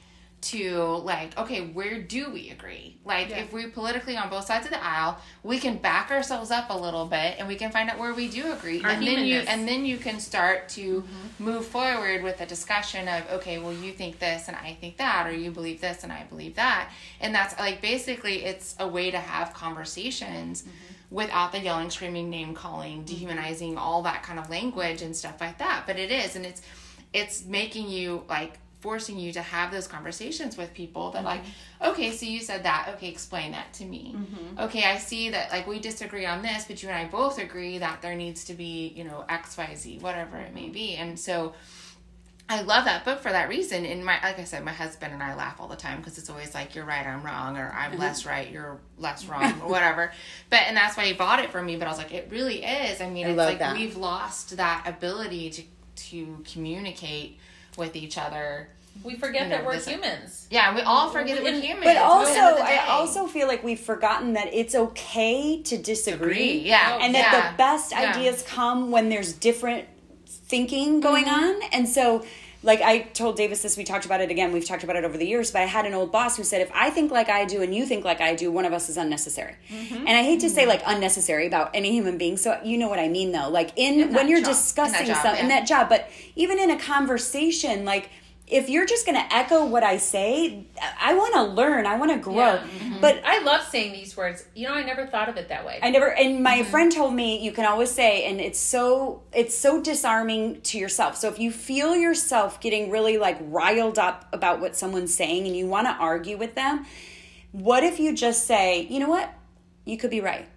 to like okay where do we agree like Yeah. if we're politically on both sides of the aisle we can back ourselves up a little bit and we can find out where we do agree Our and then you and then you can start to Mm-hmm. move forward with a discussion of okay well you think this and i think that or you believe this and i believe that and that's like basically it's a way to have conversations Mm-hmm. without the yelling screaming name calling dehumanizing all that kind of language and stuff like that but it is and it's it's making you like forcing you to have those conversations with people that like mm-hmm. okay so you said that okay explain that to me mm-hmm. okay i see that like we disagree on this but you and i both agree that there needs to be you know xyz whatever it may be and so I love that book for that reason. And my, like I said, my husband and I laugh all the time because it's always like, you're right, I'm wrong, or I'm less mm-hmm. right, you're less *laughs* wrong, or whatever. But, and that's why he bought it for me. But I was like, it really is. I mean, I it's like that. we've lost that ability to, to communicate with each other. We forget that we're humans Yeah, we all forget that we're And- human. But also, end of the I also feel like we've forgotten that it's okay to disagree. agree. Yeah. And that yeah, the best yeah. ideas come when there's different thinking mm-hmm. going on. And so, like I told Davis this, we talked about it again, we've talked about it over the years, but I had an old boss who said, if I think like I do and you think like I do, one of us is unnecessary. Mm-hmm. And I hate to say mm-hmm. like unnecessary about any human being. So you know what I mean though. Like in, In when you're job. Discussing something in that job, but even in a conversation, like if you're just going to echo what I say, I want to learn, I want to grow. Yeah. But I love saying these words you know I never thought of it that way I never and my Mm-hmm. friend told me you can always say and it's so it's so disarming to yourself. So if you feel yourself getting really like riled up about what someone's saying and you want to argue with them, what if you just say, "You know what? You could be right."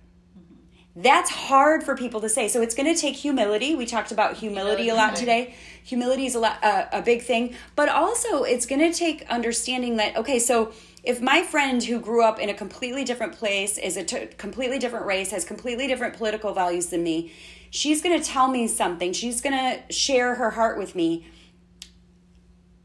That's hard for people to say. So it's going to take humility. We talked about humility a lot today. Humility is a lot uh, a big thing, but also it's going to take understanding that okay, so if my friend who grew up in a completely different place is a t- completely different race, has completely different political values than me, she's going to tell me something. She's going to share her heart with me.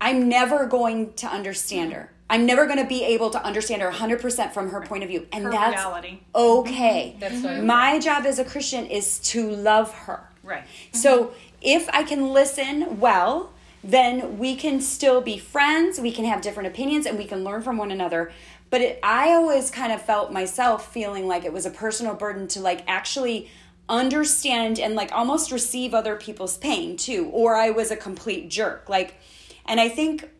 I'm never going to understand her. I'm never going to be able to understand her 100% from her point of view. And Her that's reality. okay. Mm-hmm. That's mm-hmm. what My job as a Christian is to love her. Right. So mm-hmm. if I can listen well, then we can still be friends, we can have different opinions, and we can learn from one another. But it, I always kind of felt myself feeling like it was a personal burden to like actually understand and like almost receive other people's pain too, or I was a complete jerk. Like, and I think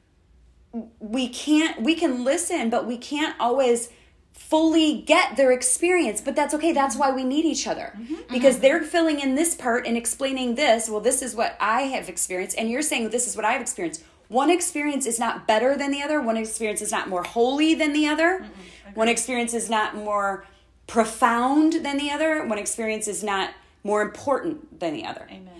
we can't we can listen but we can't always fully get their experience but that's okay. That's why we need each other. Mm-hmm. Mm-hmm. Because they're filling in this part and explaining this well this is what i have experienced and you're saying this is what i've experienced. One experience is not better than the other. One experience is not more holy than the other. Mm-hmm. One experience is not more profound than the other. One experience is not more important than the other. Amen.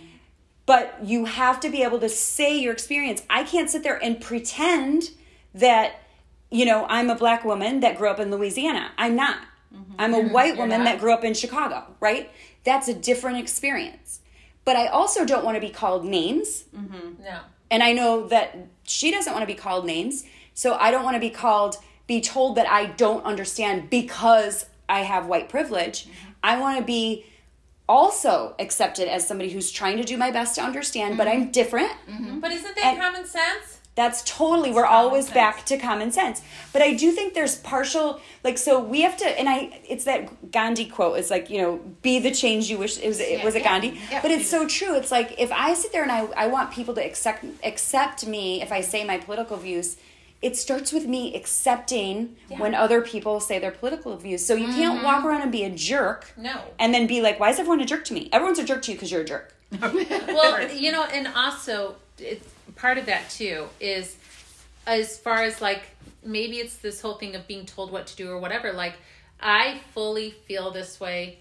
But you have to be able to say your experience. I can't sit there and pretend that, you know, I'm a black woman that grew up in Louisiana. I'm not. Mm-hmm. I'm a mm-hmm. white woman not. that grew up in Chicago, right? That's a different experience. But I also don't want to be called names. Mm-hmm. no. And I know that she doesn't want to be called names. So I don't want to be called, be told that I don't understand because I have white privilege. I want to be also accepted as somebody who's trying to do my best to understand, but I'm different. But isn't that And- common sense? That's totally, we're always back to common sense. But I do think there's partial, like, so we have to, and I, it's that Gandhi quote. It's like, you know, be the change you wish, it was, it was it yeah, Gandhi? yeah. But it's so true. It's like, if I sit there and I, I want people to accept, accept me if I say my political views, it starts with me accepting when other people say their political views. So you can't mm-hmm. walk around and be a jerk. No. And then be like, why is everyone a jerk to me? Everyone's a jerk to you because you're a jerk. *laughs* well you know and also it's part of that too is as far as like maybe it's this whole thing of being told what to do or whatever like i fully feel this way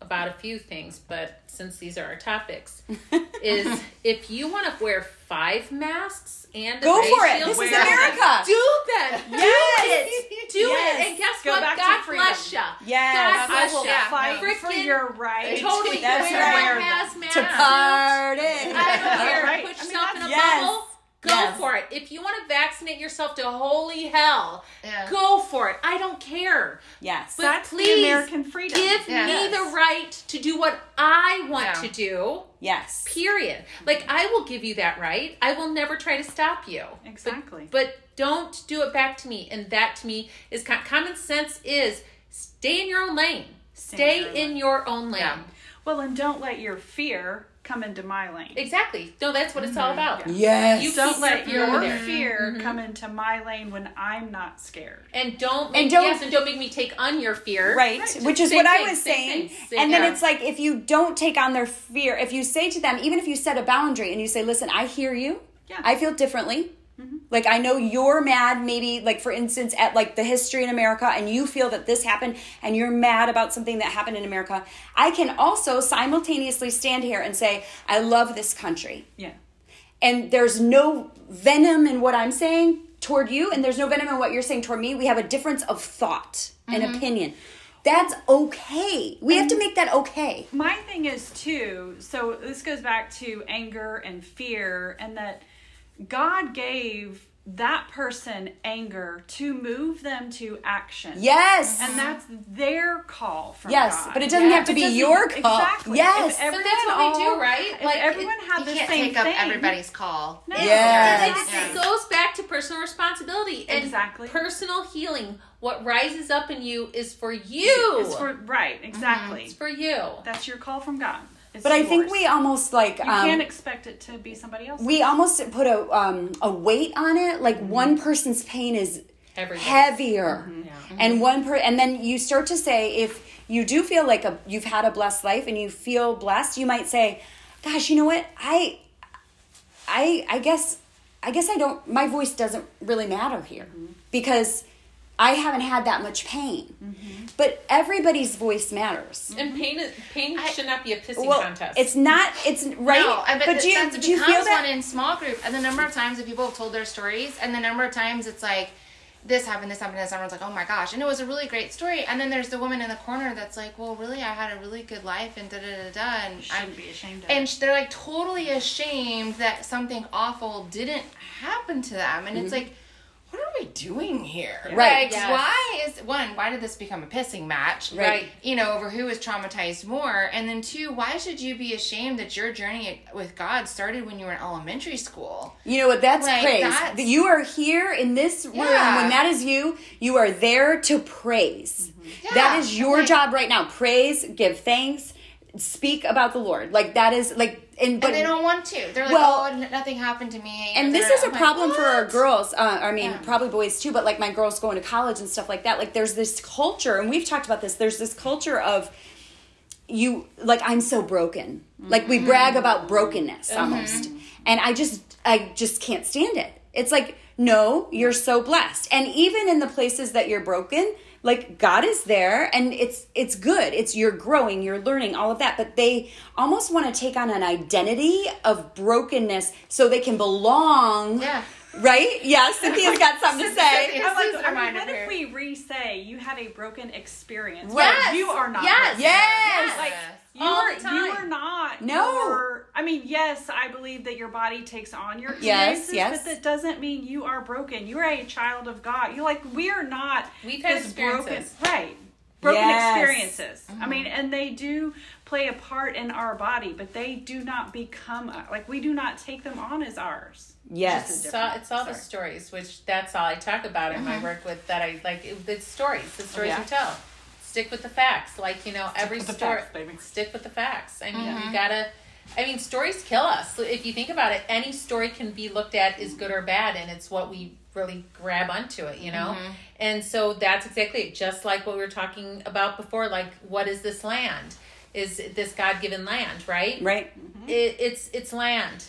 about a few things but since these are our topics *laughs* is if you want to wear five masks and a Go face for it. This is wear them. America. do them *laughs* do it do Yes. it and guess Go what back to god freedom. bless ya Yes. god I will ya fight for Frickin' your right. totally That's wear right. one hazmat To party. I don't care. Right. Put I mean, in a Yes. bubble. Go Yes. for it. If you want to vaccinate yourself to holy hell, Yeah. go for it. I don't care. Yes. But That's the please American freedom. give Yes. me the right to do what I want Yeah. to do. yes. Period. Like I will give you that right. I will never try to stop you. Exactly. But, don't do it back to me. And that to me is co- common sense. Is stay in your own lane. Stay in your in your own lane. Yeah. Well, and don't let your fear come into my lane. Exactly. No, that's what it's all mm-hmm. about. Yes. You Don't let your fear over your there. come into my lane when I'm not scared. And don't make And don't- yes, and don't make me take on your fear. Right, Just which is same what I was saying. thing, same and then thing. it's like if you don't take on their fear, if you say to them, even if you set a boundary and you say, "Listen, I hear you. Yeah. I feel differently. Mm-hmm. Like I know you're mad, maybe like for instance at like the history in America, and you feel that this happened, and you're mad about something that happened in America. I can also simultaneously stand here and say, I love this country Yeah. and there's no venom in what I'm saying toward you, and there's no venom in what you're saying toward me. We have a difference of thought and mm-hmm. opinion. That's okay. We have to make that okay. My thing is too, so this goes back to anger and fear, and that God gave that person anger to move them to action. Yes. And that's their call from Yes, God. but it doesn't have to be your call. Exactly. Yes. If But that's what we do, right? If Like, everyone it- had You the can't same take up everybody's call. No. Yes. It, it goes back to personal responsibility and Exactly. personal healing. What rises up in you is for you. It's for right, exactly. Mm-hmm. It's for you. That's your call from God. It's but I think we almost like you um, can't expect it to be somebody else. we almost put a um, a weight on it. Like one person's pain is Everybody's. heavier, and one per and then you start to say if you do feel like a you've had a blessed life and you feel blessed, you might say, "Gosh, you know what? I, I, I guess, I guess I don't. My voice doesn't really matter here because." I haven't had that much pain, but everybody's voice matters. And pain is, pain should not be a pissing Well, contest. it's not. It's right. No, I bet but that- do you that's do you becomes feel that? one in small group, and the number of times that people have told their stories, and the number of times it's like, this happened, this happened, this. Everyone's like, oh my gosh, and it was a really great story. And then there's the woman in the corner that's like, well, really, I had a really good life, and da da da da. And shouldn't I'm, be ashamed of. and sh- they're like totally ashamed that something awful didn't happen to them, and Mm-hmm. it's like. What are we doing here? Right. Like, Yes. why is one? Why did this become a pissing match? Right. You know, over who is traumatized more, and then two, why should you be ashamed that your journey with God started when you were in elementary school? You know what? That's Like, praise. that's- You are here in this room. Yeah. When that is you, you are there to praise. Mm-hmm. Yeah. That is your Like- job right now. Praise, give thanks, speak about the Lord. Like that is like and but And they don't want to. They're like, Well- oh, nothing happened to me. and this is a I'm like, problem for our girls. Uh, I mean, Yeah. probably boys too, but like my girls going to college and stuff like that. Like, there's this culture, and we've talked about this. There's this culture of you, like, I'm so broken. Like, we brag about brokenness almost, and I just, I just can't stand it. It's like, no, you're so blessed, and even in the places that you're broken. Like God is there and it's it's good. It's you're growing, you're learning all of that, but they almost want to take on an identity of brokenness so they can belong Yeah. Right? Yeah, *laughs* Cynthia's got something to say. I'm like, This is a I mean, what if we re-say you had a broken experience? Right. Like, you are not. Yes. broken. Yes. Like you All are, the time. you are not. No. your- I mean, yes, I believe that your body takes on your Yes, experiences, yes. but that doesn't mean you are broken. You are a child of God. You're like we are not. We've had this broken, experiences. right? Broken Yes. experiences. I mm-hmm. mean, and they do play a part in our body, but they do not become like we do not take them on as ours. Yes. Just a It's all, it's all the stories, which that's all I talk about in my mm-hmm. work with that I like. It, the stories, the stories Yeah. you tell. Stick with the facts, like you know every with the story. facts, baby. Stick with the facts. I mean, you mm-hmm. gotta. I mean, stories kill us. If you think about it, any story can be looked at as good or bad, and it's what we really grab onto it, you know. Mm-hmm. And so that's exactly it. Just like what we were talking about before. Like, what is this land? Is this God given land? Right. Right? It, it's it's land.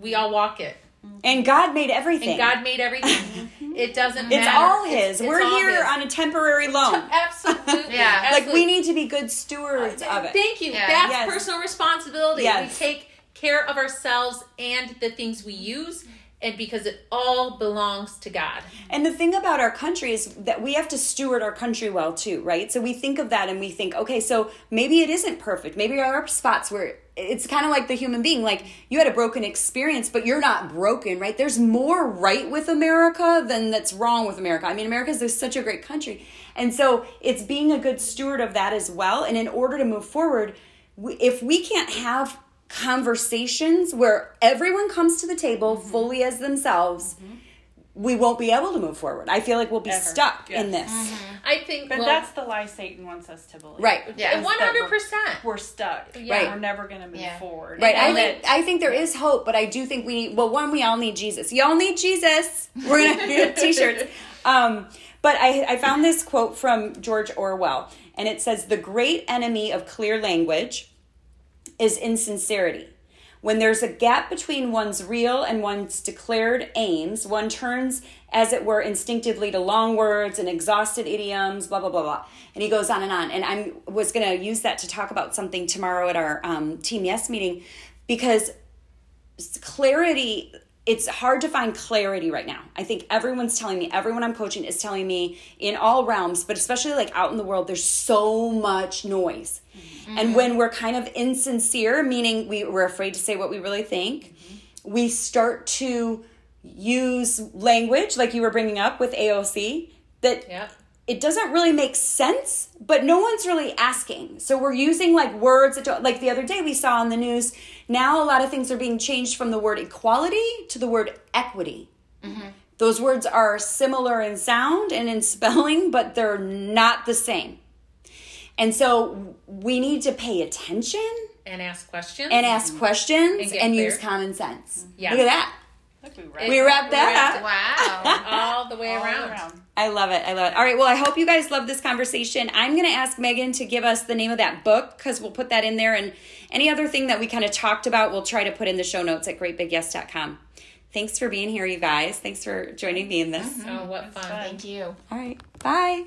We all walk it. Mm-hmm. And God made everything. And God made everything. *laughs* Mm-hmm. it doesn't matter. it's matter. all It's- His. it's We're all here His. on a temporary *laughs* loan. Absolutely. Yeah. *laughs* Like, absolutely. we need to be good stewards of it. Thank you. Yeah. That's Yes. personal responsibility. Yes. We take care of ourselves and the things we use, and because it all belongs to God. And the thing about our country is that we have to steward our country well too, right? So we think of that and we think, okay, so maybe it isn't perfect. Maybe there are spots where it's kind of like the human being. Like you had a broken experience, but you're not broken, right? There's more right with America than that's wrong with America. I mean, America is such a great country. And so it's being a good steward of that as well. And in order to move forward, if we can't have conversations where everyone comes to the table mm-hmm. fully as themselves, mm-hmm. We won't be able to move forward. I feel like we'll be Ever. stuck Yes. in this. I think. But well, that's the lie Satan wants us to believe. Right. Yeah. one hundred percent. We're stuck. Yeah. Right. We're never going to move Yeah. forward. Right. I think that- I think there is hope, but I do think we need well one, we all need Jesus. Y'all need Jesus. We're gonna *laughs* get t-shirts. Um, but I, I found this quote from George Orwell, and it says the great enemy of clear language is insincerity. When there's a gap between one's real and one's declared aims, one turns, as it were, instinctively to long words and exhausted idioms, blah, blah, blah, blah. And he goes on and on. And I was going to use that to talk about something tomorrow at our um, Team Yes meeting because clarity it's hard to find clarity right now. I think everyone's telling me, everyone I'm coaching is telling me in all realms, but especially like out in the world, there's so much noise. Mm-hmm. And when we're kind of insincere, meaning we, we're afraid to say what we really think, mm-hmm. we start to use language like you were bringing up with AOC that Yep. It doesn't really make sense, but no one's really asking. So we're using like words that don't, like the other day we saw on the news. Now a lot of things are being changed from the word equality to the word equity. Mm-hmm. Those words are similar in sound and in *laughs* spelling, but they're not the same. And so we need to pay attention And ask questions. and ask questions And and, use common sense. Yeah. Look at that. Look, we wrapped We it wrapped that up. *laughs* Wow. all the way all around. around. I love it. I love it. All right. Well, I hope you guys love this conversation. I'm going to ask Megan to give us the name of that book because we'll put that in there. And any other thing that we kind of talked about, we'll try to put in the show notes at greatbigyes.com. Thanks for being here, you guys. Thanks for joining me in this. Mm-hmm. Oh, what fun. fun. Thank you. All right. Bye.